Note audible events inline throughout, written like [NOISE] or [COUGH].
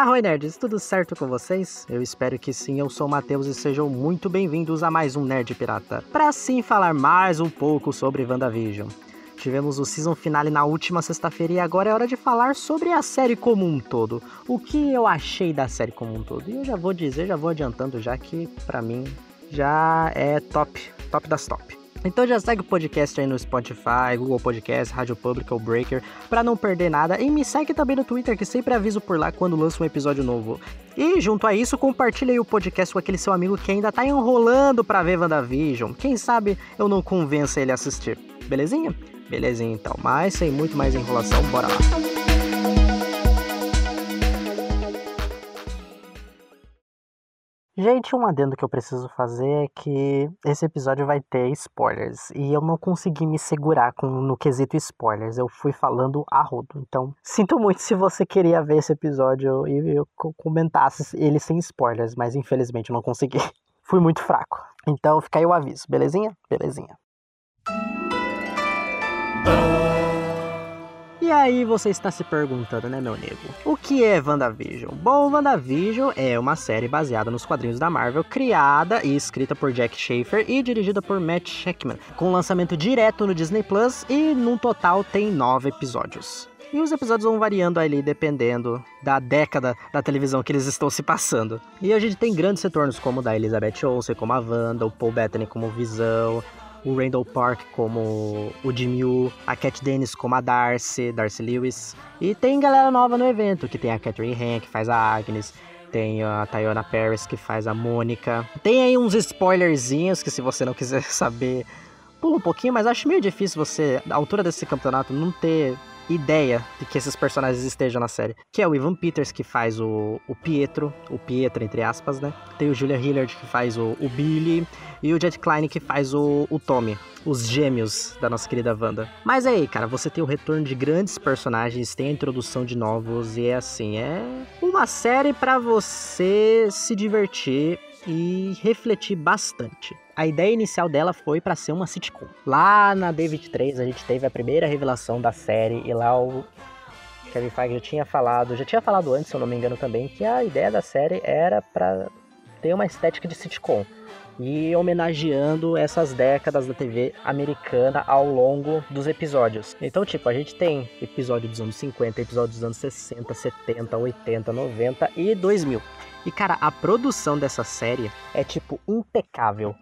Arroi Nerds, tudo certo com vocês? Eu espero que sim, eu sou o Matheus e sejam muito bem-vindos a mais um Nerd Pirata. Para sim falar mais um pouco sobre WandaVision. Tivemos o season finale na última sexta-feira e agora é hora de falar sobre a série como um todo. O que eu achei da série como um todo. E eu já vou dizer, já vou adiantando já que para mim já é top, top das top. Então já segue o podcast aí no Spotify, Google Podcast, Rádio Pública ou Breaker, para não perder nada. E me segue também no Twitter, que sempre aviso por lá quando lança um episódio novo. E junto a isso, compartilha aí o podcast com aquele seu amigo que ainda tá enrolando para ver WandaVision. Quem sabe eu não convença ele a assistir. Belezinha? Belezinha então. Mas sem muito mais enrolação, bora lá. Gente, um adendo que eu preciso fazer é que esse episódio vai ter spoilers e eu não consegui me segurar com, no quesito spoilers. Eu fui falando a rodo. Então, [LAUGHS] sinto muito se você queria ver esse episódio e eu comentasse ele sem spoilers, mas infelizmente eu não consegui. [LAUGHS] Fui muito fraco. Então, fica aí o aviso, belezinha? Belezinha. E aí você está se perguntando, né, meu nego? O que é WandaVision? Bom, WandaVision é uma série baseada nos quadrinhos da Marvel, criada e escrita por Jack Schaefer e dirigida por Matt Sheckman, com lançamento direto no Disney Plus e num total tem nove episódios. E os episódios vão variando ali dependendo da década da televisão que eles estão se passando. E a gente tem grandes retornos como o da Elizabeth Olsen como a Wanda, o Paul Bettany como Visão, o Randall Park como o Jimmy a Cat Dennis como a Darcy, Darcy Lewis. E tem galera nova no evento, que tem a Catherine Han, que faz a Agnes, tem a Tayona Paris, que faz a Mônica. Tem aí uns spoilerzinhos que se você não quiser [LAUGHS] saber, pula um pouquinho, mas acho meio difícil você, à altura desse campeonato, não ter ideia de que esses personagens estejam na série. Que é o Ivan Peters, que faz o, o Pietro, o Pietro, entre aspas, né? Tem o Julia Hillard, que faz o, o Billy, e o Jet Klein, que faz o, o Tommy. Os gêmeos da nossa querida Wanda. Mas aí, cara, você tem o retorno de grandes personagens, tem a introdução de novos, e é assim, é uma série para você se divertir e refletir bastante. A ideia inicial dela foi para ser uma sitcom. Lá na D23 a gente teve a primeira revelação da série e lá o Kevin Feige já tinha falado, já tinha falado antes, se eu não me engano também, que a ideia da série era para ter uma estética de sitcom e homenageando essas décadas da TV americana ao longo dos episódios. Então, tipo, a gente tem episódio dos anos 50, episódio dos anos 60, 70, 80, 90 e 2000. E cara, a produção dessa série é tipo impecável,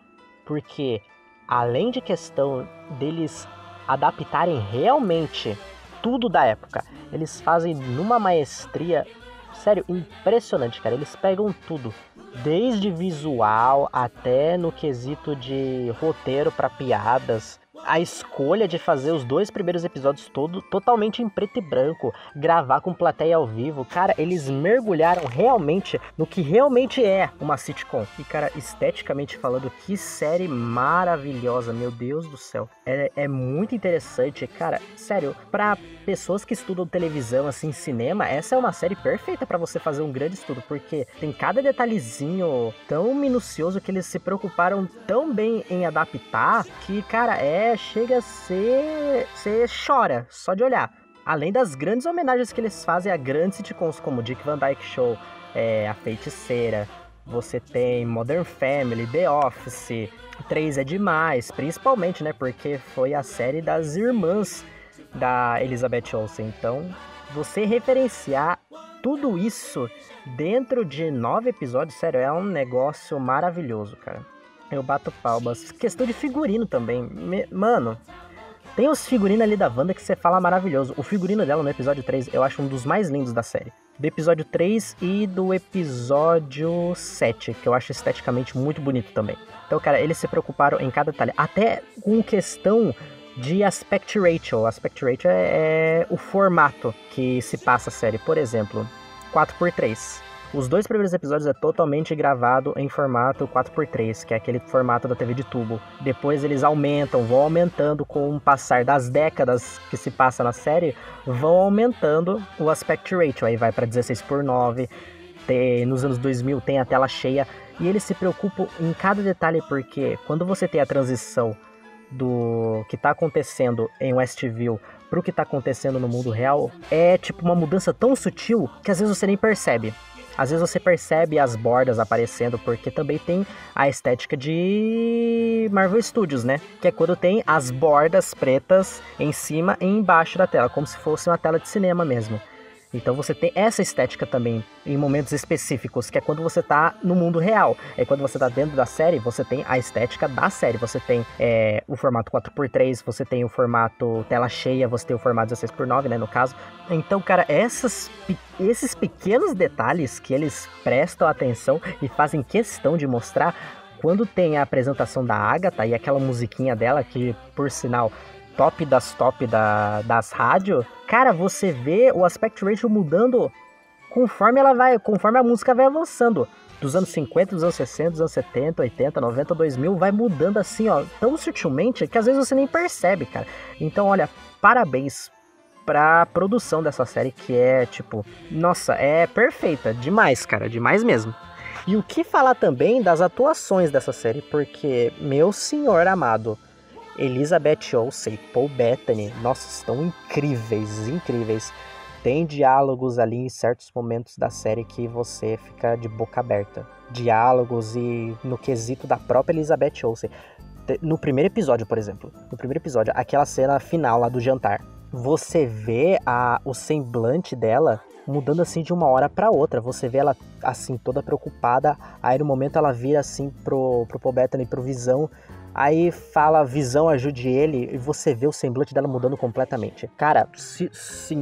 porque além de questão deles adaptarem realmente tudo da época, eles fazem numa maestria, sério, impressionante, cara. Eles pegam tudo, desde visual até no quesito de roteiro para piadas, a escolha de fazer os dois primeiros episódios todo totalmente em preto e branco, gravar com plateia ao vivo, cara, eles mergulharam realmente no que realmente é uma sitcom. E cara, esteticamente falando, que série maravilhosa, meu Deus do céu. É, é muito interessante, cara, sério, para pessoas que estudam televisão, assim, cinema, essa é uma série perfeita para você fazer um grande estudo, porque tem cada detalhezinho tão minucioso que eles se preocuparam tão bem em adaptar que, cara, é chega a ser. Você chora só de olhar. Além das grandes homenagens que eles fazem a grandes sitcoms como Dick Van Dyke Show, é, A Feiticeira, você tem Modern Family, The Office, 3 é demais, principalmente, né, porque foi a série das irmãs da Elizabeth Olsen. Então, você referenciar tudo isso dentro de nove episódios, sério, é um negócio maravilhoso, cara. Eu bato palmas. Questão de figurino também. Me... Mano, tem os figurinos ali da Wanda que você fala maravilhoso. O figurino dela no episódio 3 eu acho um dos mais lindos da série. Do episódio 3 e do episódio 7, que eu acho esteticamente muito bonito também. Então, cara, eles se preocuparam em cada detalhe. Até com questão de aspect ratio. Aspect ratio é, é o formato que se passa a série. Por exemplo, 4x3. Os dois primeiros episódios é totalmente gravado em formato 4x3, que é aquele formato da TV de tubo. Depois eles aumentam, vão aumentando com o passar das décadas que se passa na série, vão aumentando o aspect ratio, aí vai para 16 por 9. Tem, nos anos 2000 tem a tela cheia E eles se preocupam em cada detalhe porque quando você tem a transição do que tá acontecendo em Westview pro que tá acontecendo no mundo real, é tipo uma mudança tão sutil que às vezes você nem percebe. Às vezes você percebe as bordas aparecendo, porque também tem a estética de Marvel Studios, né? Que é quando tem as bordas pretas em cima e embaixo da tela, como se fosse uma tela de cinema mesmo. Então você tem essa estética também em momentos específicos, que é quando você tá no mundo real. É quando você tá dentro da série, você tem a estética da série. Você tem é, o formato 4x3, você tem o formato tela cheia, você tem o formato 16x9, né, no caso. Então, cara, essas, esses pequenos detalhes que eles prestam atenção e fazem questão de mostrar quando tem a apresentação da Agatha e aquela musiquinha dela, que por sinal top das top da, das rádios, cara, você vê o aspect ratio mudando conforme ela vai, conforme a música vai avançando. Dos anos 50, dos anos 60, dos anos 70, 80, 90, 2000, vai mudando assim, ó, tão sutilmente que às vezes você nem percebe, cara. Então, olha, parabéns pra produção dessa série que é, tipo, nossa, é perfeita, demais, cara, demais mesmo. E o que falar também das atuações dessa série, porque, meu senhor amado, Elizabeth Olsen, Paul Bettany, nossa, estão incríveis, incríveis. Tem diálogos ali em certos momentos da série que você fica de boca aberta. Diálogos e no quesito da própria Elizabeth Olsen. No primeiro episódio, por exemplo, no primeiro episódio, aquela cena final lá do jantar, você vê a, o semblante dela mudando assim de uma hora para outra. Você vê ela assim toda preocupada, aí no momento ela vira assim pro pro Paul Bettany, pro Visão, Aí fala visão ajude ele e você vê o semblante dela mudando completamente. Cara,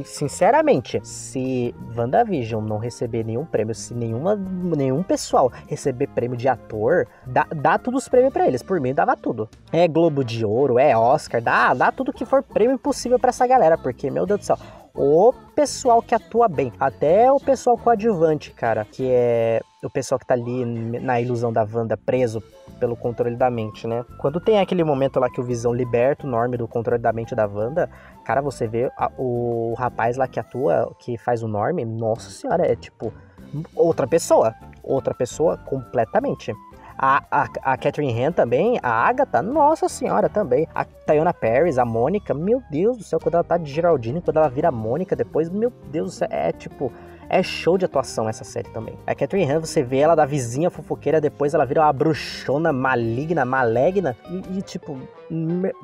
sinceramente, se WandaVision não receber nenhum prêmio, se nenhuma, nenhum pessoal receber prêmio de ator, dá, dá todos os prêmios para eles. Por mim, dava tudo. É Globo de Ouro, é Oscar, dá, dá tudo que for prêmio possível para essa galera, porque, meu Deus do céu, o pessoal que atua bem, até o pessoal coadjuvante, cara, que é o pessoal que tá ali na ilusão da Wanda preso pelo controle da mente, né? Quando tem aquele momento lá que o Visão liberta o Norm do controle da mente da Wanda, cara, você vê a, o rapaz lá que atua, que faz o Norm, nossa senhora, é tipo outra pessoa. Outra pessoa completamente. A, a, a Catherine Han também, a Agatha, nossa senhora também. A Tayona Paris, a Mônica, meu Deus do céu, quando ela tá de Geraldine, quando ela vira Mônica depois, meu Deus do céu, é tipo é show de atuação essa série também. A Catherine Han, você vê ela da vizinha fofoqueira, depois ela vira uma bruxona maligna, malegna. E, e, tipo,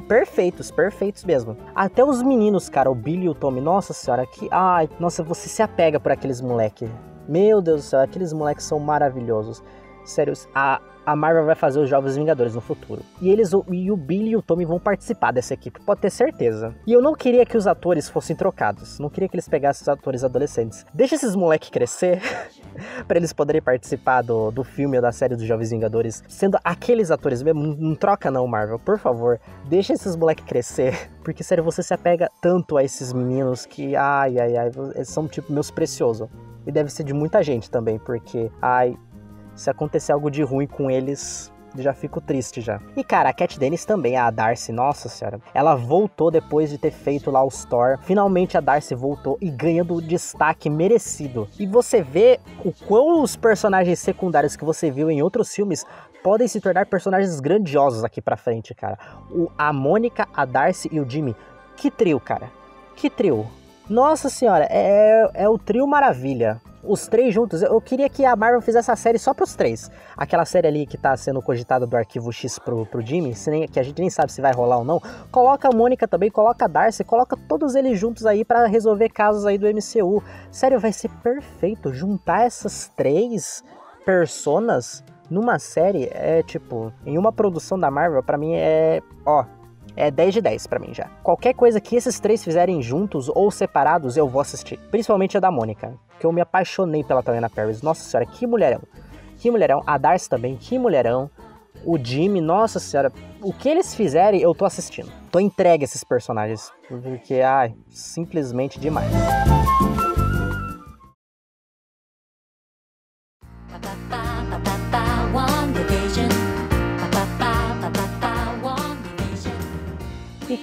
perfeitos, perfeitos mesmo. Até os meninos, cara, o Billy e o Tommy, nossa senhora, que. Ai, nossa, você se apega por aqueles moleque. Meu Deus do céu, aqueles moleques são maravilhosos. Sério, a, a Marvel vai fazer os Jovens Vingadores no futuro. E eles e o Billy e o Tommy vão participar dessa equipe, pode ter certeza. E eu não queria que os atores fossem trocados, não queria que eles pegassem os atores adolescentes. Deixa esses moleques crescer [LAUGHS] para eles poderem participar do, do filme ou da série dos Jovens Vingadores, sendo aqueles atores mesmo. Não troca não, Marvel, por favor. Deixa esses moleques crescer, [LAUGHS] porque sério, você se apega tanto a esses meninos que ai ai ai, eles são tipo meus preciosos. E deve ser de muita gente também, porque ai, se acontecer algo de ruim com eles, já fico triste já. E cara, a Cat Dennis também, a Darcy, nossa senhora, ela voltou depois de ter feito lá o Store. Finalmente a Darcy voltou e ganhando o destaque merecido. E você vê o quão os personagens secundários que você viu em outros filmes podem se tornar personagens grandiosos aqui pra frente, cara. O, a Mônica, a Darcy e o Jimmy. Que trio, cara. Que trio. Nossa senhora, é, é o trio maravilha os três juntos. Eu queria que a Marvel fizesse a série só pros três. Aquela série ali que tá sendo cogitada do arquivo X pro, pro Jimmy, nem, que a gente nem sabe se vai rolar ou não. Coloca a Mônica também, coloca a Darcy, coloca todos eles juntos aí para resolver casos aí do MCU. Sério, vai ser perfeito. Juntar essas três personas numa série é tipo, em uma produção da Marvel, para mim é, ó, é 10 de 10 para mim já. Qualquer coisa que esses três fizerem juntos ou separados, eu vou assistir. Principalmente a da Mônica, que eu me apaixonei pela Tatiana Paris. Nossa senhora, que mulherão. Que mulherão. A Darcy também, que mulherão. O Jimmy, nossa senhora. O que eles fizerem, eu tô assistindo. Tô entregue a esses personagens. Porque, ai, simplesmente demais.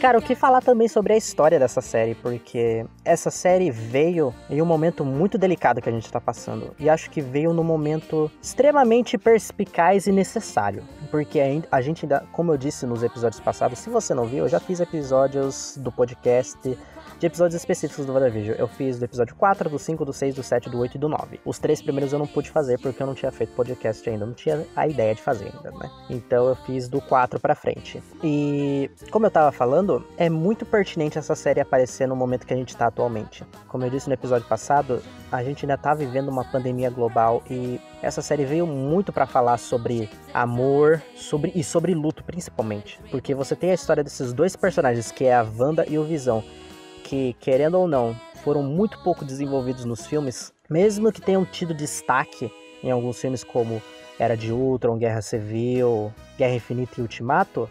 Cara, o que falar também sobre a história dessa série, porque essa série veio em um momento muito delicado que a gente está passando. E acho que veio num momento extremamente perspicaz e necessário. Porque a gente ainda, como eu disse nos episódios passados, se você não viu, eu já fiz episódios do podcast de episódios específicos do WandaVision. Eu fiz do episódio 4, do 5, do 6, do 7, do 8 e do 9. Os três primeiros eu não pude fazer porque eu não tinha feito podcast ainda, não tinha a ideia de fazer ainda, né? Então eu fiz do 4 para frente. E como eu tava falando, é muito pertinente essa série aparecer no momento que a gente tá atualmente. Como eu disse no episódio passado, a gente ainda tá vivendo uma pandemia global e essa série veio muito para falar sobre amor, sobre e sobre luto principalmente, porque você tem a história desses dois personagens que é a Wanda e o Visão que, querendo ou não, foram muito pouco desenvolvidos nos filmes, mesmo que tenham tido destaque em alguns filmes como Era de Ultron, Guerra Civil, Guerra Infinita e Ultimato,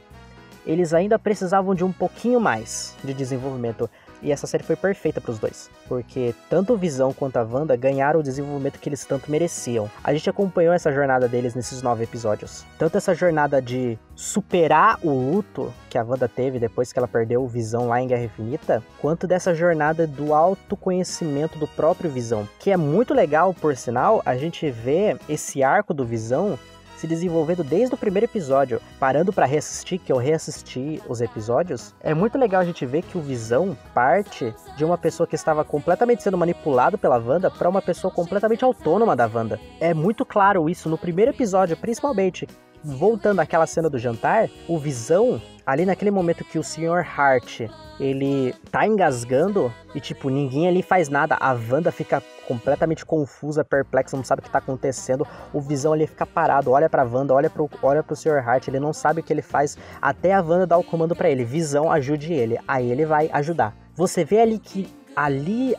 eles ainda precisavam de um pouquinho mais de desenvolvimento. E essa série foi perfeita para os dois, porque tanto o Visão quanto a Wanda ganharam o desenvolvimento que eles tanto mereciam. A gente acompanhou essa jornada deles nesses nove episódios. Tanto essa jornada de superar o luto que a Wanda teve depois que ela perdeu o Visão lá em Guerra Infinita, quanto dessa jornada do autoconhecimento do próprio Visão, que é muito legal, por sinal, a gente vê esse arco do Visão se desenvolvendo desde o primeiro episódio. Parando para reassistir, que eu reassisti os episódios, é muito legal a gente ver que o Visão parte de uma pessoa que estava completamente sendo manipulado pela Wanda para uma pessoa completamente autônoma da Wanda. É muito claro isso no primeiro episódio, principalmente. Voltando àquela cena do jantar, o Visão, ali naquele momento que o Sr. Hart, ele tá engasgando e tipo, ninguém ali faz nada, a Wanda fica completamente confusa, perplexa, não sabe o que tá acontecendo. O Visão ali fica parado, olha pra Wanda, olha pro, olha pro Sr. Hart, ele não sabe o que ele faz, até a Wanda dá o comando para ele, Visão, ajude ele. Aí ele vai ajudar. Você vê ali que ali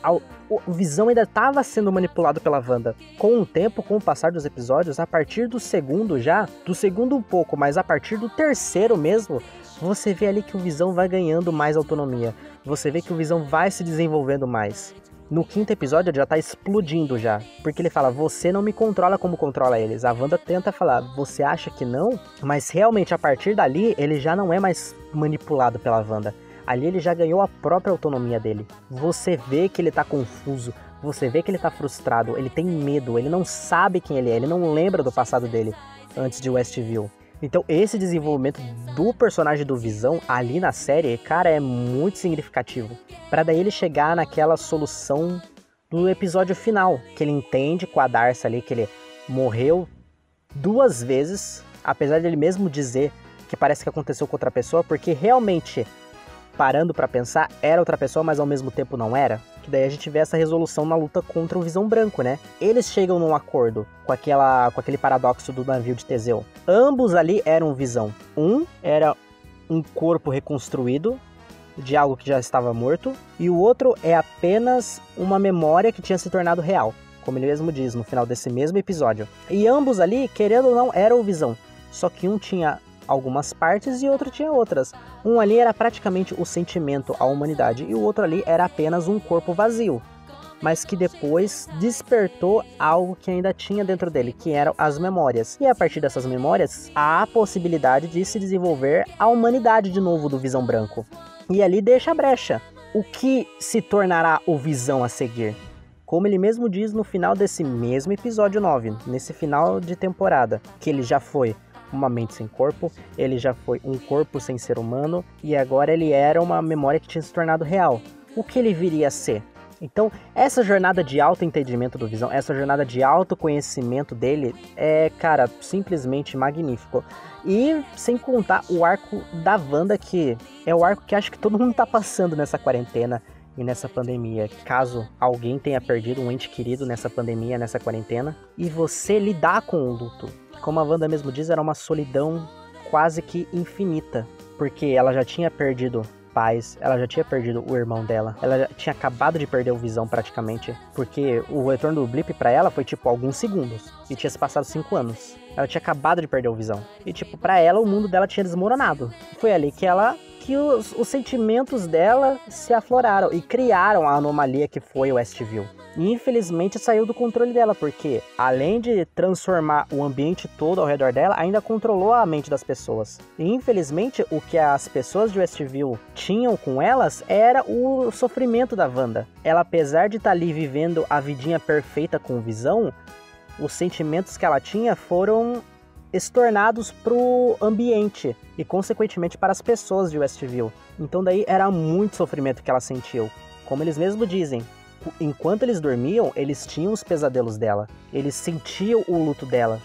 o Visão ainda estava sendo manipulado pela Wanda. Com o tempo, com o passar dos episódios, a partir do segundo já, do segundo um pouco, mas a partir do terceiro mesmo, você vê ali que o Visão vai ganhando mais autonomia. Você vê que o Visão vai se desenvolvendo mais. No quinto episódio ele já tá explodindo já. Porque ele fala, você não me controla como controla eles. A Wanda tenta falar, você acha que não? Mas realmente a partir dali ele já não é mais manipulado pela Wanda. Ali ele já ganhou a própria autonomia dele. Você vê que ele tá confuso, você vê que ele tá frustrado, ele tem medo, ele não sabe quem ele é, ele não lembra do passado dele antes de Westview. Então esse desenvolvimento do personagem do Visão ali na série, cara, é muito significativo. Para daí ele chegar naquela solução do episódio final, que ele entende com a Darcy ali que ele morreu duas vezes, apesar de ele mesmo dizer que parece que aconteceu com outra pessoa, porque realmente parando para pensar, era outra pessoa, mas ao mesmo tempo não era. Que daí a gente vê essa resolução na luta contra o Visão Branco, né? Eles chegam num acordo com, aquela, com aquele paradoxo do navio de Teseu. Ambos ali eram Visão. Um era um corpo reconstruído de algo que já estava morto, e o outro é apenas uma memória que tinha se tornado real, como ele mesmo diz no final desse mesmo episódio. E ambos ali, querendo ou não, eram Visão. Só que um tinha algumas partes e outro tinha outras. Um ali era praticamente o sentimento, a humanidade, e o outro ali era apenas um corpo vazio, mas que depois despertou algo que ainda tinha dentro dele, que eram as memórias. E a partir dessas memórias, há a possibilidade de se desenvolver a humanidade de novo do Visão Branco. E ali deixa a brecha. O que se tornará o Visão a seguir? Como ele mesmo diz no final desse mesmo episódio 9, nesse final de temporada, que ele já foi uma mente sem corpo, ele já foi um corpo sem ser humano e agora ele era uma memória que tinha se tornado real. O que ele viria a ser? Então, essa jornada de auto-entendimento do Visão, essa jornada de autoconhecimento dele é, cara, simplesmente magnífico. E sem contar o arco da Wanda, que é o arco que acho que todo mundo tá passando nessa quarentena e nessa pandemia. Caso alguém tenha perdido um ente querido nessa pandemia, nessa quarentena, e você lidar com o luto, como a Wanda mesmo diz, era uma solidão quase que infinita, porque ela já tinha perdido pais, ela já tinha perdido o irmão dela, ela já tinha acabado de perder o Visão praticamente, porque o retorno do Blip para ela foi tipo alguns segundos e tinha se passado cinco anos. Ela tinha acabado de perder o Visão e tipo para ela o mundo dela tinha desmoronado. Foi ali que ela que os, os sentimentos dela se afloraram e criaram a anomalia que foi o Westview. E infelizmente saiu do controle dela, porque além de transformar o ambiente todo ao redor dela, ainda controlou a mente das pessoas. E infelizmente o que as pessoas de Westview tinham com elas era o sofrimento da Wanda. Ela, apesar de estar tá ali vivendo a vidinha perfeita com visão, os sentimentos que ela tinha foram estornados pro ambiente e consequentemente para as pessoas de Westview. Então daí era muito sofrimento que ela sentiu. Como eles mesmos dizem, enquanto eles dormiam, eles tinham os pesadelos dela. Eles sentiam o luto dela.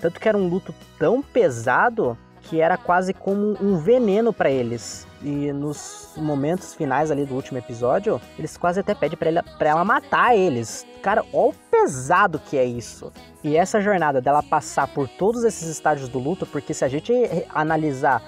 Tanto que era um luto tão pesado que era quase como um veneno para eles. E nos momentos finais ali do último episódio, eles quase até pedem para ela, pra ela matar eles. Cara, olha o pesado que é isso. E essa jornada dela passar por todos esses estágios do luto, porque se a gente analisar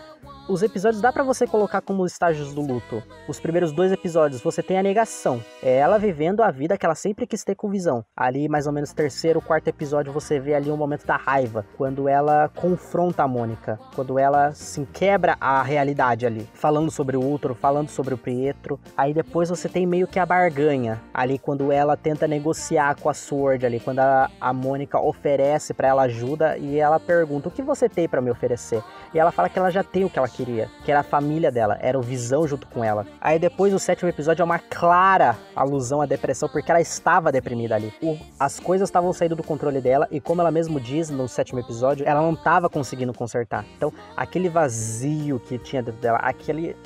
os episódios dá para você colocar como estágios do luto. Os primeiros dois episódios você tem a negação. É ela vivendo a vida que ela sempre quis ter com visão. Ali, mais ou menos, terceiro, quarto episódio, você vê ali um momento da raiva. Quando ela confronta a Mônica. Quando ela se quebra a realidade ali. Falando sobre o outro, falando sobre o Pietro. Aí depois você tem meio que a barganha. Ali quando ela tenta negociar com a Sword ali. Quando a, a Mônica oferece para ela ajuda e ela pergunta: O que você tem para me oferecer? E ela fala que ela já tem o que ela queria, que era a família dela, era o Visão junto com ela. Aí depois o sétimo episódio é uma clara alusão à depressão, porque ela estava deprimida ali. As coisas estavam saindo do controle dela e como ela mesmo diz no sétimo episódio, ela não estava conseguindo consertar. Então, aquele vazio que tinha dentro dela, aquele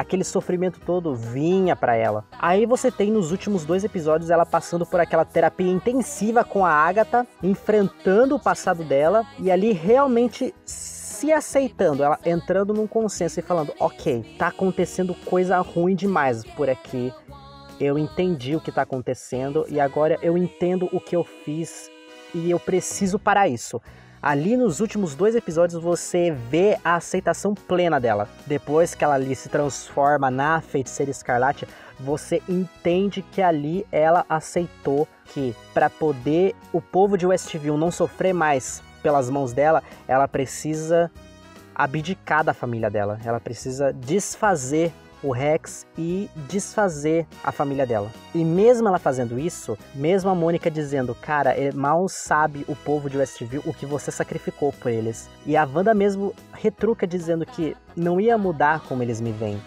aquele sofrimento todo vinha para ela. Aí você tem nos últimos dois episódios ela passando por aquela terapia intensiva com a Agatha, enfrentando o passado dela e ali realmente se aceitando, ela entrando num consenso e falando: ok, tá acontecendo coisa ruim demais por aqui. Eu entendi o que tá acontecendo e agora eu entendo o que eu fiz e eu preciso para isso. Ali nos últimos dois episódios você vê a aceitação plena dela. Depois que ela ali se transforma na feiticeira escarlate, você entende que ali ela aceitou que para poder o povo de Westview não sofrer mais pelas mãos dela, ela precisa abdicar da família dela. Ela precisa desfazer o Rex e desfazer a família dela. E mesmo ela fazendo isso, mesmo a Mônica dizendo, cara, mal sabe o povo de Westview o que você sacrificou por eles. E a Wanda mesmo retruca dizendo que não ia mudar como eles me veem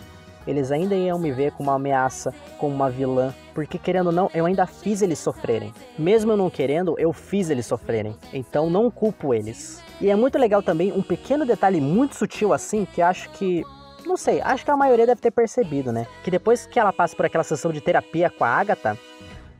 eles ainda iam me ver como uma ameaça, como uma vilã, porque querendo ou não, eu ainda fiz eles sofrerem. Mesmo eu não querendo, eu fiz eles sofrerem. Então não culpo eles. E é muito legal também um pequeno detalhe muito sutil assim, que acho que não sei, acho que a maioria deve ter percebido, né? Que depois que ela passa por aquela sessão de terapia com a Agatha,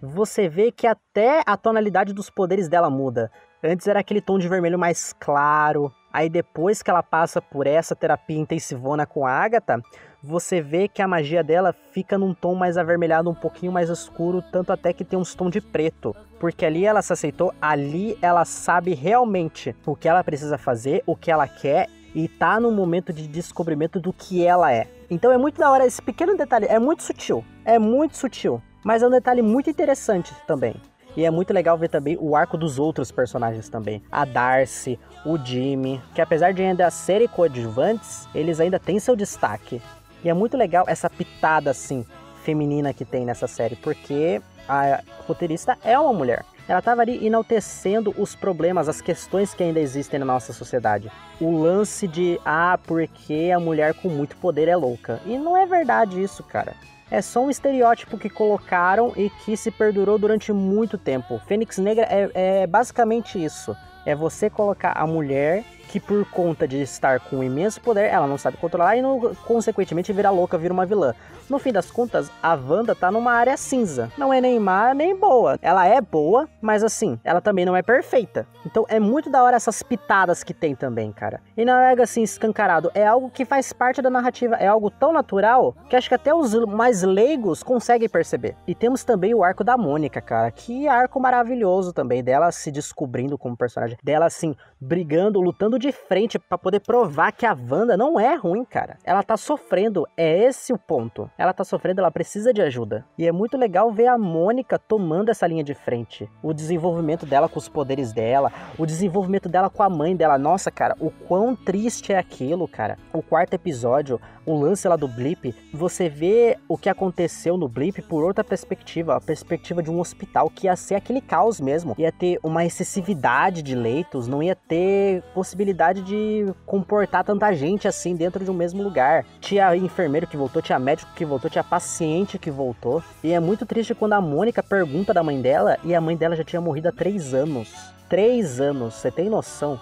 você vê que até a tonalidade dos poderes dela muda. Antes era aquele tom de vermelho mais claro. Aí depois que ela passa por essa terapia intensivona com a Agatha, você vê que a magia dela fica num tom mais avermelhado, um pouquinho mais escuro, tanto até que tem uns tons de preto. Porque ali ela se aceitou, ali ela sabe realmente o que ela precisa fazer, o que ela quer e tá no momento de descobrimento do que ela é. Então é muito da hora esse pequeno detalhe, é muito sutil, é muito sutil, mas é um detalhe muito interessante também. E é muito legal ver também o arco dos outros personagens também. A Darcy, o Jimmy, que apesar de ainda serem coadjuvantes, eles ainda têm seu destaque. E é muito legal essa pitada assim feminina que tem nessa série, porque a roteirista é uma mulher. Ela estava ali enaltecendo os problemas, as questões que ainda existem na nossa sociedade. O lance de, ah, porque a mulher com muito poder é louca. E não é verdade isso, cara. É só um estereótipo que colocaram e que se perdurou durante muito tempo. Fênix Negra é, é basicamente isso. É você colocar a mulher que por conta de estar com um imenso poder, ela não sabe controlar e, no, consequentemente, vira louca, vira uma vilã. No fim das contas, a Wanda tá numa área cinza. Não é nem má, nem boa. Ela é boa, mas assim, ela também não é perfeita. Então é muito da hora essas pitadas que tem também, cara. E não é assim escancarado, é algo que faz parte da narrativa, é algo tão natural que acho que até os mais leigos conseguem perceber. E temos também o arco da Mônica, cara. Que arco maravilhoso também dela se descobrindo como personagem dela assim, brigando, lutando de frente para poder provar que a Wanda não é ruim, cara. Ela tá sofrendo, é esse o ponto. Ela tá sofrendo, ela precisa de ajuda. E é muito legal ver a Mônica tomando essa linha de frente. O desenvolvimento dela com os poderes dela, o desenvolvimento dela com a mãe dela. Nossa, cara, o quão triste é aquilo, cara. O quarto episódio, o lance lá do Blip, você vê o que aconteceu no Blip por outra perspectiva, a perspectiva de um hospital que ia ser aquele caos mesmo. Ia ter uma excessividade de leitos, não ia ter possibilidade de comportar tanta gente assim dentro de um mesmo lugar. Tinha enfermeiro que voltou, tinha médico que voltou, tinha paciente que voltou. E é muito triste quando a Mônica pergunta da mãe dela e a mãe dela já tinha morrido há três anos. Três anos, você tem noção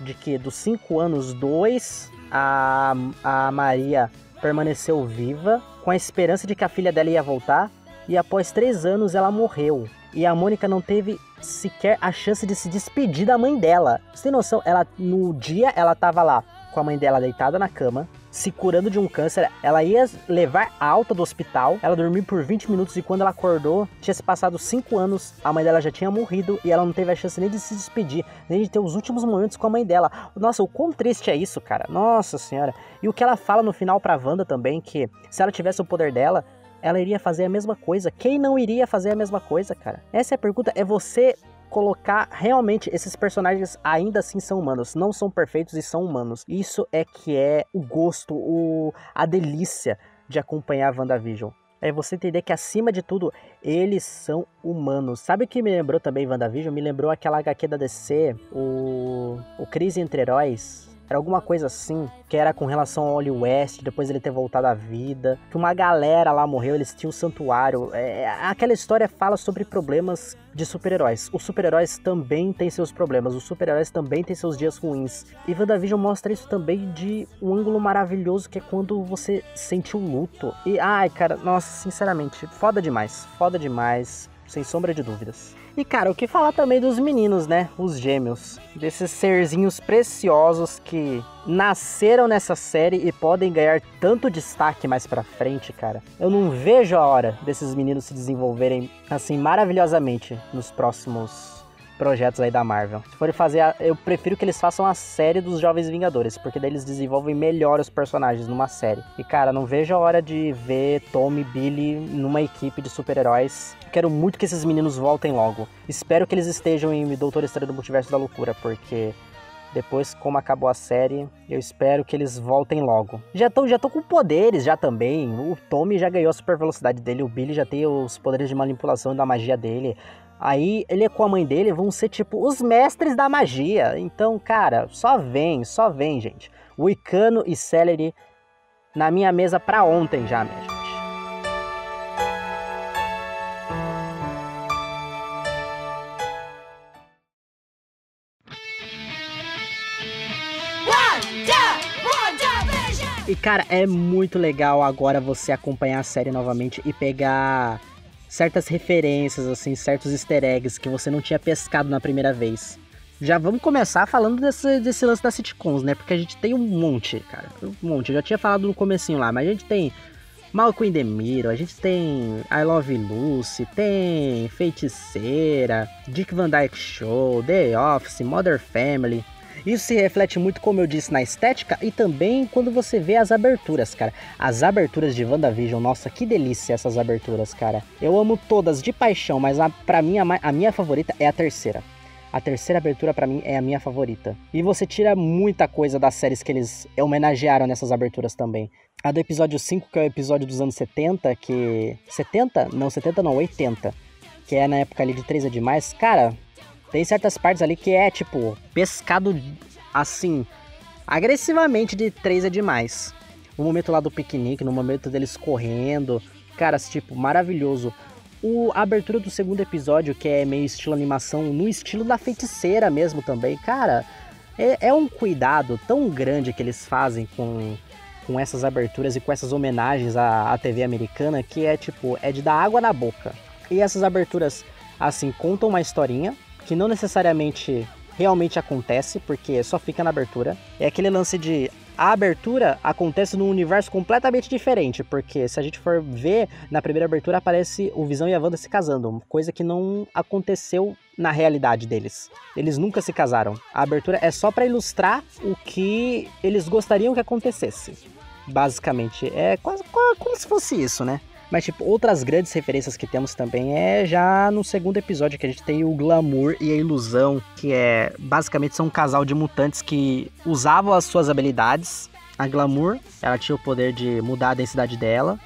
de que dos cinco anos, dois a, a Maria permaneceu viva com a esperança de que a filha dela ia voltar e após três anos ela morreu. E a Mônica não teve sequer a chance de se despedir da mãe dela. Você tem noção? Ela no dia ela tava lá com a mãe dela deitada na cama, se curando de um câncer. Ela ia levar alta do hospital. Ela dormiu por 20 minutos e quando ela acordou, tinha se passado 5 anos. A mãe dela já tinha morrido e ela não teve a chance nem de se despedir, nem de ter os últimos momentos com a mãe dela. Nossa, o quão triste é isso, cara. Nossa senhora. E o que ela fala no final pra Wanda também, que se ela tivesse o poder dela, ela iria fazer a mesma coisa. Quem não iria fazer a mesma coisa, cara? Essa é a pergunta. É você colocar realmente esses personagens ainda assim são humanos, não são perfeitos e são humanos. Isso é que é o gosto, o a delícia de acompanhar a WandaVision. É você entender que acima de tudo, eles são humanos. Sabe o que me lembrou também WandaVision? Me lembrou aquela HQ da DC, o, o Crise Entre Heróis, era alguma coisa assim, que era com relação ao Oli West, depois ele ter voltado à vida. Que uma galera lá morreu, eles tinham um santuário. É, aquela história fala sobre problemas de super-heróis. Os super-heróis também têm seus problemas, os super-heróis também têm seus dias ruins. E WandaVision mostra isso também de um ângulo maravilhoso que é quando você sente o luto. E ai, cara, nossa, sinceramente, foda demais, foda demais, sem sombra de dúvidas. E cara, o que falar também dos meninos, né? Os gêmeos. Desses serzinhos preciosos que nasceram nessa série e podem ganhar tanto destaque mais pra frente, cara. Eu não vejo a hora desses meninos se desenvolverem assim maravilhosamente nos próximos projetos aí da Marvel. Se forem fazer, a, eu prefiro que eles façam a série dos Jovens Vingadores, porque daí eles desenvolvem melhor os personagens numa série. E cara, não vejo a hora de ver Tom e Billy numa equipe de super-heróis. Quero muito que esses meninos voltem logo. Espero que eles estejam em Doutor Estranho do Multiverso da Loucura, porque depois, como acabou a série, eu espero que eles voltem logo. Já estão já tô com poderes já também. O Tommy já ganhou a super velocidade dele, o Billy já tem os poderes de manipulação da magia dele. Aí ele com a mãe dele vão ser tipo os mestres da magia. Então, cara, só vem, só vem, gente. Wicano e Celery na minha mesa pra ontem já, minha gente. E cara, é muito legal agora você acompanhar a série novamente e pegar certas referências, assim, certos easter eggs que você não tinha pescado na primeira vez. Já vamos começar falando desse, desse lance das sitcoms, né? Porque a gente tem um monte, cara. Um monte. Eu já tinha falado no comecinho lá, mas a gente tem Malcolm the Mirror, a gente tem I Love Lucy, tem Feiticeira, Dick Van Dyke Show, The Office, Mother Family. Isso se reflete muito, como eu disse, na estética e também quando você vê as aberturas, cara. As aberturas de WandaVision, nossa, que delícia essas aberturas, cara. Eu amo todas de paixão, mas a, pra mim a, a minha favorita é a terceira. A terceira abertura para mim é a minha favorita. E você tira muita coisa das séries que eles homenagearam nessas aberturas também. A do episódio 5, que é o episódio dos anos 70, que. 70? Não, 70 não, 80. Que é na época ali de 3 é demais. Cara, tem certas partes ali que é, tipo, pescado assim, agressivamente de três é demais. O momento lá do piquenique, no momento deles correndo, cara, tipo, maravilhoso. O, a abertura do segundo episódio, que é meio estilo animação, no estilo da feiticeira mesmo também, cara, é, é um cuidado tão grande que eles fazem com, com essas aberturas e com essas homenagens à, à TV americana que é tipo, é de dar água na boca. E essas aberturas, assim, contam uma historinha, que não necessariamente realmente acontece, porque só fica na abertura. É aquele lance de a abertura acontece num universo completamente diferente, porque se a gente for ver, na primeira abertura aparece o Visão e a Wanda se casando, coisa que não aconteceu na realidade deles. Eles nunca se casaram. A abertura é só para ilustrar o que eles gostariam que acontecesse. Basicamente, é quase, como se fosse isso, né? Mas, tipo, outras grandes referências que temos também é já no segundo episódio que a gente tem o glamour e a ilusão, que é basicamente são um casal de mutantes que usavam as suas habilidades. A glamour, ela tinha o poder de mudar a densidade dela.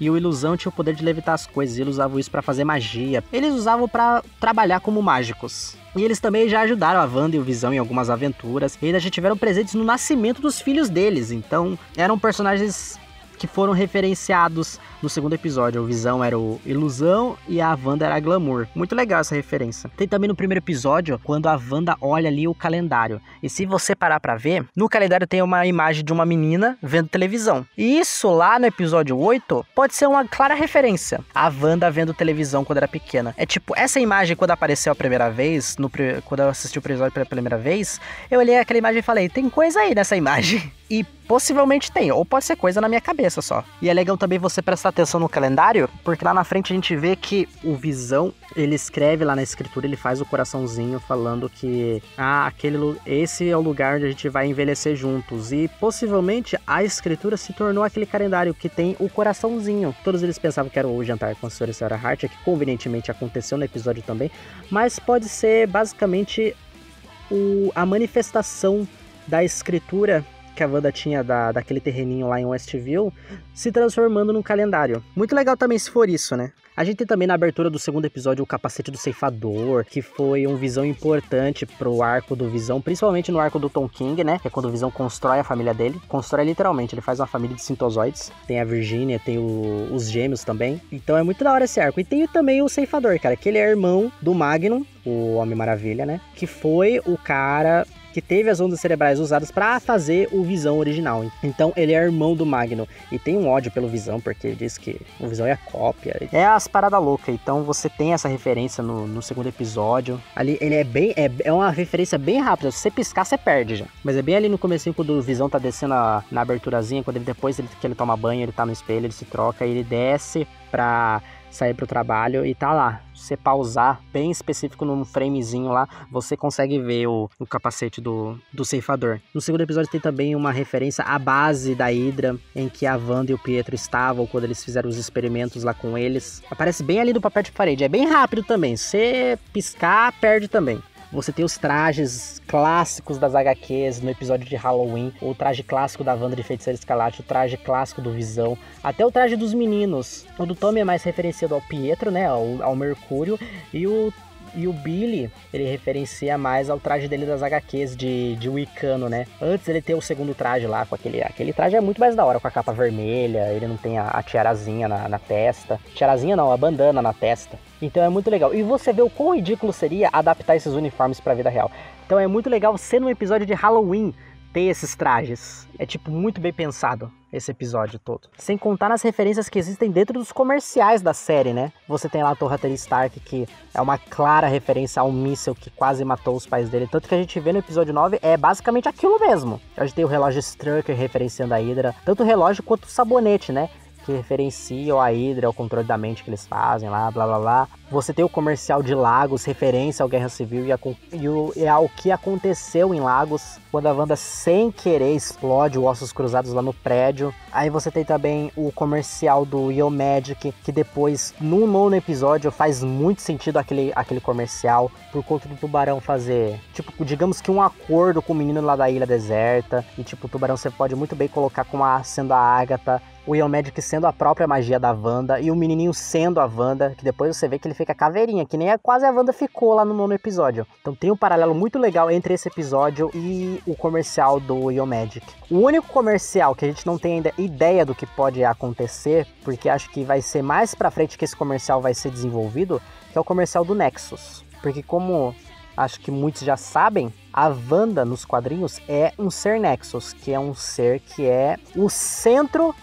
E o Ilusão tinha o poder de levitar as coisas, e eles usavam isso para fazer magia. Eles usavam para trabalhar como mágicos. E eles também já ajudaram a Wanda e o Visão em algumas aventuras. E ainda já tiveram presentes no nascimento dos filhos deles. Então, eram personagens que foram referenciados no segundo episódio. O Visão era o Ilusão e a Wanda era a Glamour. Muito legal essa referência. Tem também no primeiro episódio, quando a Wanda olha ali o calendário. E se você parar para ver, no calendário tem uma imagem de uma menina vendo televisão. E isso lá no episódio 8 pode ser uma clara referência. A Wanda vendo televisão quando era pequena. É tipo, essa imagem quando apareceu a primeira vez, no, quando eu assisti o episódio pela primeira vez, eu olhei aquela imagem e falei, tem coisa aí nessa imagem. [LAUGHS] E possivelmente tem, ou pode ser coisa na minha cabeça só. E é legal também você prestar atenção no calendário, porque lá na frente a gente vê que o Visão, ele escreve lá na escritura, ele faz o coraçãozinho falando que ah, aquele esse é o lugar onde a gente vai envelhecer juntos. E possivelmente a escritura se tornou aquele calendário que tem o coraçãozinho. Todos eles pensavam que era o jantar com a senhora Sarah Hart, que convenientemente aconteceu no episódio também, mas pode ser basicamente o, a manifestação da escritura que a Wanda tinha da, daquele terreninho lá em Westview se transformando num calendário. Muito legal também se for isso, né? A gente tem também na abertura do segundo episódio o capacete do ceifador, que foi um visão importante pro arco do Visão, principalmente no arco do Tom King, né? Que é quando o Visão constrói a família dele. Constrói literalmente, ele faz uma família de sintozoides. Tem a Virgínia, tem o, os gêmeos também. Então é muito da hora esse arco. E tem também o ceifador, cara, que ele é irmão do Magnum, o Homem Maravilha, né? Que foi o cara que teve as ondas cerebrais usadas para fazer o Visão original. Então ele é irmão do Magno e tem um ódio pelo Visão porque ele diz que o Visão é a cópia. É as paradas loucas. Então você tem essa referência no, no, segundo episódio. Ali ele é bem é, é uma referência bem rápida. Se você piscar você perde já. Mas é bem ali no começo quando o Visão tá descendo a, na aberturazinha, quando ele depois ele, que ele toma banho, ele tá no espelho, ele se troca ele desce pra sair para o trabalho e tá lá. Se você pausar bem específico num framezinho lá, você consegue ver o, o capacete do, do ceifador. No segundo episódio tem também uma referência à base da Hydra, em que a Wanda e o Pietro estavam quando eles fizeram os experimentos lá com eles. Aparece bem ali do papel de parede, é bem rápido também. Se piscar, perde também. Você tem os trajes clássicos das HQs no episódio de Halloween, o traje clássico da Wanda de Feiticeira Escarlate, o traje clássico do Visão, até o traje dos meninos. O do Tommy é mais referenciado ao Pietro, né, ao, ao Mercúrio, e o e o Billy, ele referencia mais ao traje dele das HQs de, de Wicano, né? Antes ele ter o segundo traje lá, com aquele. Aquele traje é muito mais da hora, com a capa vermelha, ele não tem a, a tiarazinha na, na testa. Tiarazinha não, a bandana na testa. Então é muito legal. E você vê o quão ridículo seria adaptar esses uniformes para a vida real. Então é muito legal ser num episódio de Halloween ter esses trajes. É tipo muito bem pensado esse episódio todo. Sem contar nas referências que existem dentro dos comerciais da série, né? Você tem lá a Torre Stark, que é uma clara referência ao míssil que quase matou os pais dele. Tanto que a gente vê no episódio 9 é basicamente aquilo mesmo. A gente tem o relógio Strucker referenciando a Hydra, tanto o relógio quanto o sabonete, né? Que referenciam a Hydra, o controle da mente que eles fazem lá, blá blá blá. Você tem o comercial de Lagos, referência ao Guerra Civil e, a, e, o, e ao que aconteceu em Lagos, quando a Wanda sem querer explode Ossos Cruzados lá no prédio. Aí você tem também o comercial do Yo Magic, que depois, no nono episódio, faz muito sentido aquele, aquele comercial, por conta do tubarão fazer, tipo, digamos que um acordo com o menino lá da ilha deserta. E tipo, o tubarão você pode muito bem colocar como a, sendo a Agatha o Ian Magic sendo a própria magia da Wanda e o menininho sendo a Wanda, que depois você vê que ele fica caveirinha, que nem é quase a Wanda ficou lá no nono episódio. Então tem um paralelo muito legal entre esse episódio e o comercial do Ian Magic. O único comercial que a gente não tem ainda ideia do que pode acontecer, porque acho que vai ser mais pra frente que esse comercial vai ser desenvolvido, que é o comercial do Nexus. Porque como acho que muitos já sabem, a Wanda nos quadrinhos é um ser Nexus, que é um ser que é o centro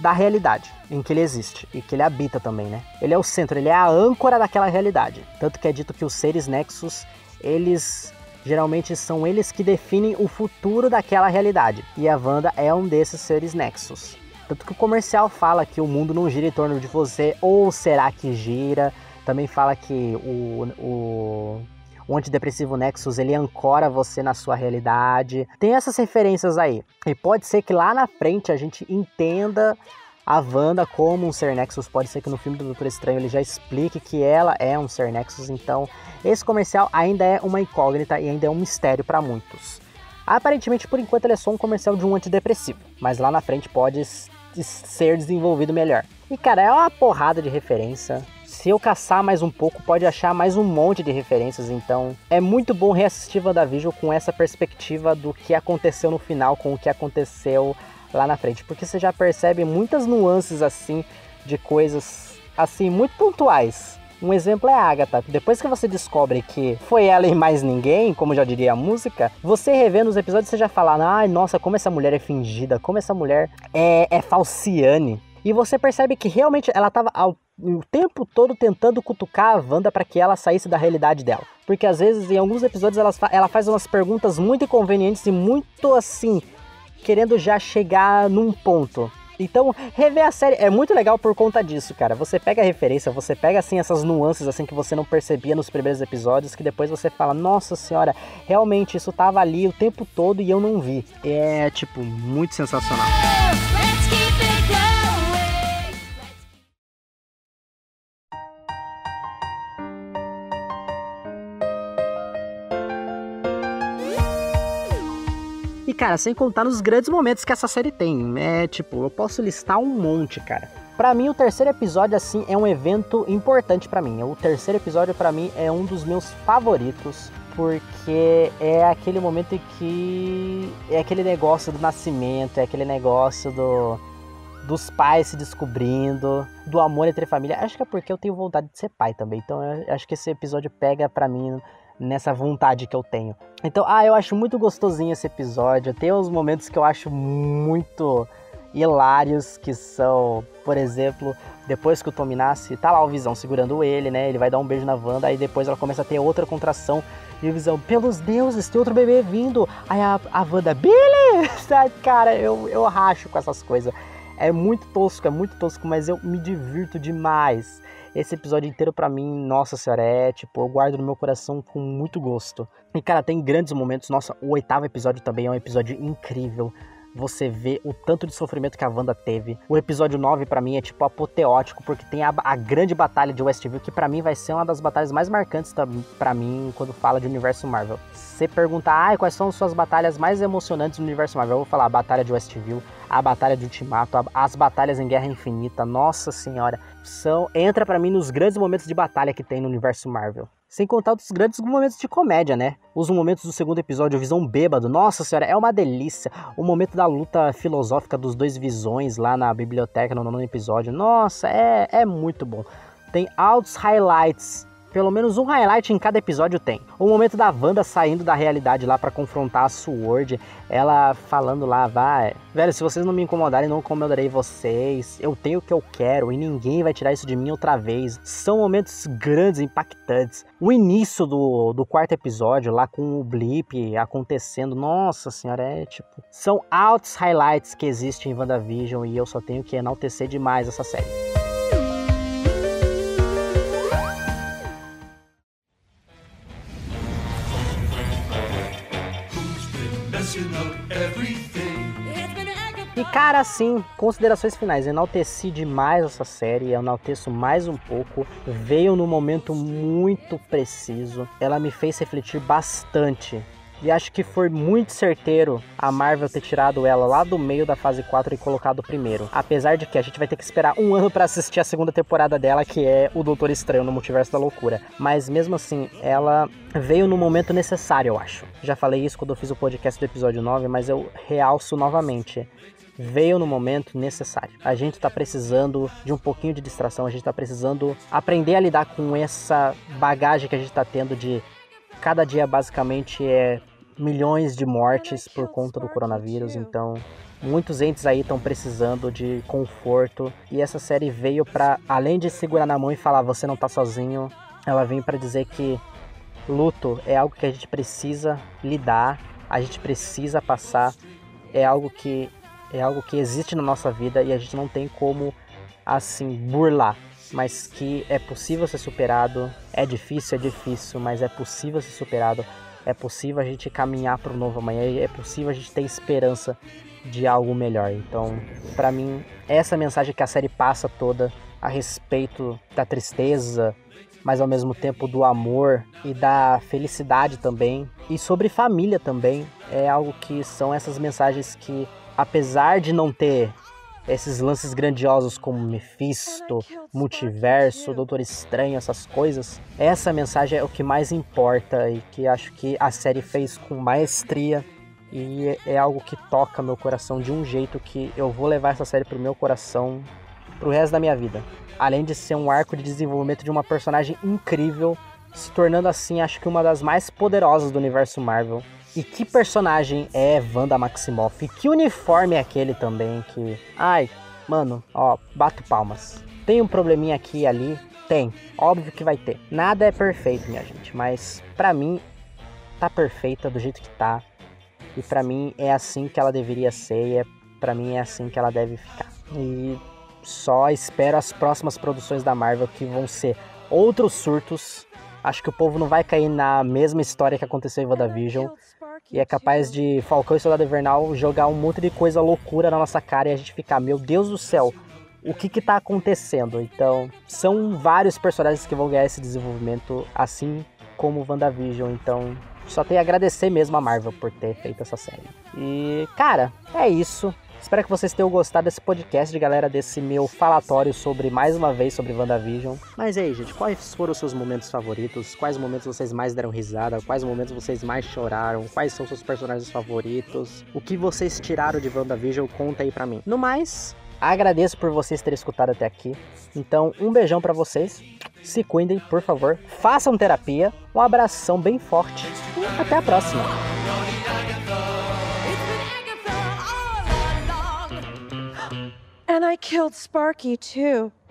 da realidade em que ele existe e que ele habita também, né? Ele é o centro, ele é a âncora daquela realidade. Tanto que é dito que os seres Nexus, eles Geralmente são eles que definem o futuro daquela realidade. E a Wanda é um desses seres Nexus. Tanto que o comercial fala que o mundo não gira em torno de você, ou será que gira? Também fala que o, o, o antidepressivo Nexus ele ancora você na sua realidade. Tem essas referências aí. E pode ser que lá na frente a gente entenda a Wanda como um ser Nexus. Pode ser que no filme do Doutor Estranho ele já explique que ela é um ser Nexus. Então, esse comercial ainda é uma incógnita e ainda é um mistério para muitos. Aparentemente, por enquanto, ele é só um comercial de um antidepressivo, mas lá na frente pode ser desenvolvido melhor. E cara, é uma porrada de referência. Se eu caçar mais um pouco, pode achar mais um monte de referências. Então, é muito bom reassistir WandaVision com essa perspectiva do que aconteceu no final com o que aconteceu lá na frente, porque você já percebe muitas nuances assim de coisas assim muito pontuais. Um exemplo é a Agatha. Depois que você descobre que foi ela e mais ninguém, como já diria a música, você revendo os episódios, você já fala: ai, nossa, como essa mulher é fingida, como essa mulher é, é falciane. E você percebe que realmente ela estava ao o tempo todo tentando cutucar a Wanda para que ela saísse da realidade dela. Porque às vezes, em alguns episódios, ela, ela faz umas perguntas muito inconvenientes e muito assim, querendo já chegar num ponto. Então, rever a série é muito legal por conta disso, cara. Você pega a referência, você pega assim essas nuances assim que você não percebia nos primeiros episódios, que depois você fala: "Nossa senhora, realmente isso tava ali o tempo todo e eu não vi". É, tipo, muito sensacional. Cara, sem contar nos grandes momentos que essa série tem. É tipo, eu posso listar um monte, cara. Para mim, o terceiro episódio, assim, é um evento importante para mim. O terceiro episódio, para mim, é um dos meus favoritos, porque é aquele momento em que é aquele negócio do nascimento, é aquele negócio do dos pais se descobrindo, do amor entre família. Acho que é porque eu tenho vontade de ser pai também. Então, acho que esse episódio pega para mim nessa vontade que eu tenho. Então, ah, eu acho muito gostosinho esse episódio. Tem uns momentos que eu acho muito hilários, que são, por exemplo, depois que o Tommy nasce, tá lá o Visão segurando ele, né? Ele vai dar um beijo na Wanda, aí depois ela começa a ter outra contração. E o Visão, pelos deuses, tem outro bebê vindo. Aí a, a Wanda, Billy! [LAUGHS] Cara, eu, eu racho com essas coisas. É muito tosco, é muito tosco, mas eu me divirto demais. Esse episódio inteiro para mim, nossa senhora, é tipo, eu guardo no meu coração com muito gosto. E cara, tem grandes momentos. Nossa, o oitavo episódio também é um episódio incrível você vê o tanto de sofrimento que a Wanda teve. O episódio 9 para mim é tipo apoteótico porque tem a, a grande batalha de Westview que para mim vai ser uma das batalhas mais marcantes para mim quando fala de universo Marvel. Você perguntar, ah, quais são suas batalhas mais emocionantes no universo Marvel? Eu vou falar a batalha de Westview, a batalha de Ultimato, a, as batalhas em Guerra Infinita. Nossa senhora, são entra para mim nos grandes momentos de batalha que tem no universo Marvel. Sem contar os grandes momentos de comédia, né? Os momentos do segundo episódio, o Visão bêbado, nossa senhora, é uma delícia. O momento da luta filosófica dos dois Visões lá na biblioteca no nono episódio, nossa, é, é muito bom. Tem altos highlights pelo menos um highlight em cada episódio tem. O momento da Wanda saindo da realidade lá para confrontar a Sword, ela falando lá, vai, velho, se vocês não me incomodarem, não incomodarei vocês. Eu tenho o que eu quero e ninguém vai tirar isso de mim outra vez. São momentos grandes, impactantes. O início do, do quarto episódio lá com o blip acontecendo, nossa senhora, é tipo, são altos highlights que existem em WandaVision e eu só tenho que enaltecer demais essa série. E cara, assim, considerações finais. Enalteci demais essa série, enalteço mais um pouco. Veio no momento muito preciso. Ela me fez refletir bastante e acho que foi muito certeiro a Marvel ter tirado ela lá do meio da fase 4 e colocado primeiro. Apesar de que a gente vai ter que esperar um ano para assistir a segunda temporada dela, que é o Doutor Estranho no Multiverso da Loucura. Mas mesmo assim, ela veio no momento necessário, eu acho. Já falei isso quando eu fiz o podcast do episódio 9, mas eu realço novamente veio no momento necessário. A gente está precisando de um pouquinho de distração, a gente está precisando aprender a lidar com essa bagagem que a gente está tendo de cada dia basicamente é milhões de mortes por conta do coronavírus, então muitos entes aí estão precisando de conforto e essa série veio para além de segurar na mão e falar você não tá sozinho, ela vem para dizer que luto é algo que a gente precisa lidar, a gente precisa passar, é algo que é algo que existe na nossa vida e a gente não tem como assim burlar, mas que é possível ser superado. É difícil, é difícil, mas é possível ser superado. É possível a gente caminhar para o novo amanhã, é possível a gente ter esperança de algo melhor. Então, para mim, essa mensagem que a série passa toda a respeito da tristeza, mas ao mesmo tempo do amor e da felicidade também, e sobre família também, é algo que são essas mensagens que, apesar de não ter esses lances grandiosos como Mephisto, Multiverso, Doutor Estranho, essas coisas, essa mensagem é o que mais importa e que acho que a série fez com maestria e é algo que toca meu coração de um jeito que eu vou levar essa série pro meu coração pro resto da minha vida. Além de ser um arco de desenvolvimento de uma personagem incrível, se tornando assim, acho que uma das mais poderosas do universo Marvel. E que personagem é Wanda Maximoff? E que uniforme é aquele também que. Ai, mano, ó, bato palmas. Tem um probleminha aqui e ali? Tem. Óbvio que vai ter. Nada é perfeito, minha gente. Mas para mim, tá perfeita do jeito que tá. E para mim é assim que ela deveria ser. E é, para mim é assim que ela deve ficar. E só espero as próximas produções da Marvel que vão ser outros surtos. Acho que o povo não vai cair na mesma história que aconteceu em WandaVision e é capaz de Falcão e Soldado Invernal jogar um monte de coisa loucura na nossa cara e a gente ficar, meu Deus do céu, o que que tá acontecendo? Então, são vários personagens que vão ganhar esse desenvolvimento, assim como WandaVision, então só tenho a agradecer mesmo a Marvel por ter feito essa série. E, cara, é isso. Espero que vocês tenham gostado desse podcast, galera, desse meu falatório sobre, mais uma vez, sobre WandaVision. Mas aí, gente, quais foram os seus momentos favoritos? Quais momentos vocês mais deram risada? Quais momentos vocês mais choraram? Quais são seus personagens favoritos? O que vocês tiraram de WandaVision? Conta aí pra mim. No mais, agradeço por vocês terem escutado até aqui. Então, um beijão para vocês. Se cuidem, por favor. Façam terapia. Um abração bem forte. E até a próxima. And I killed Sparky, too. [LAUGHS]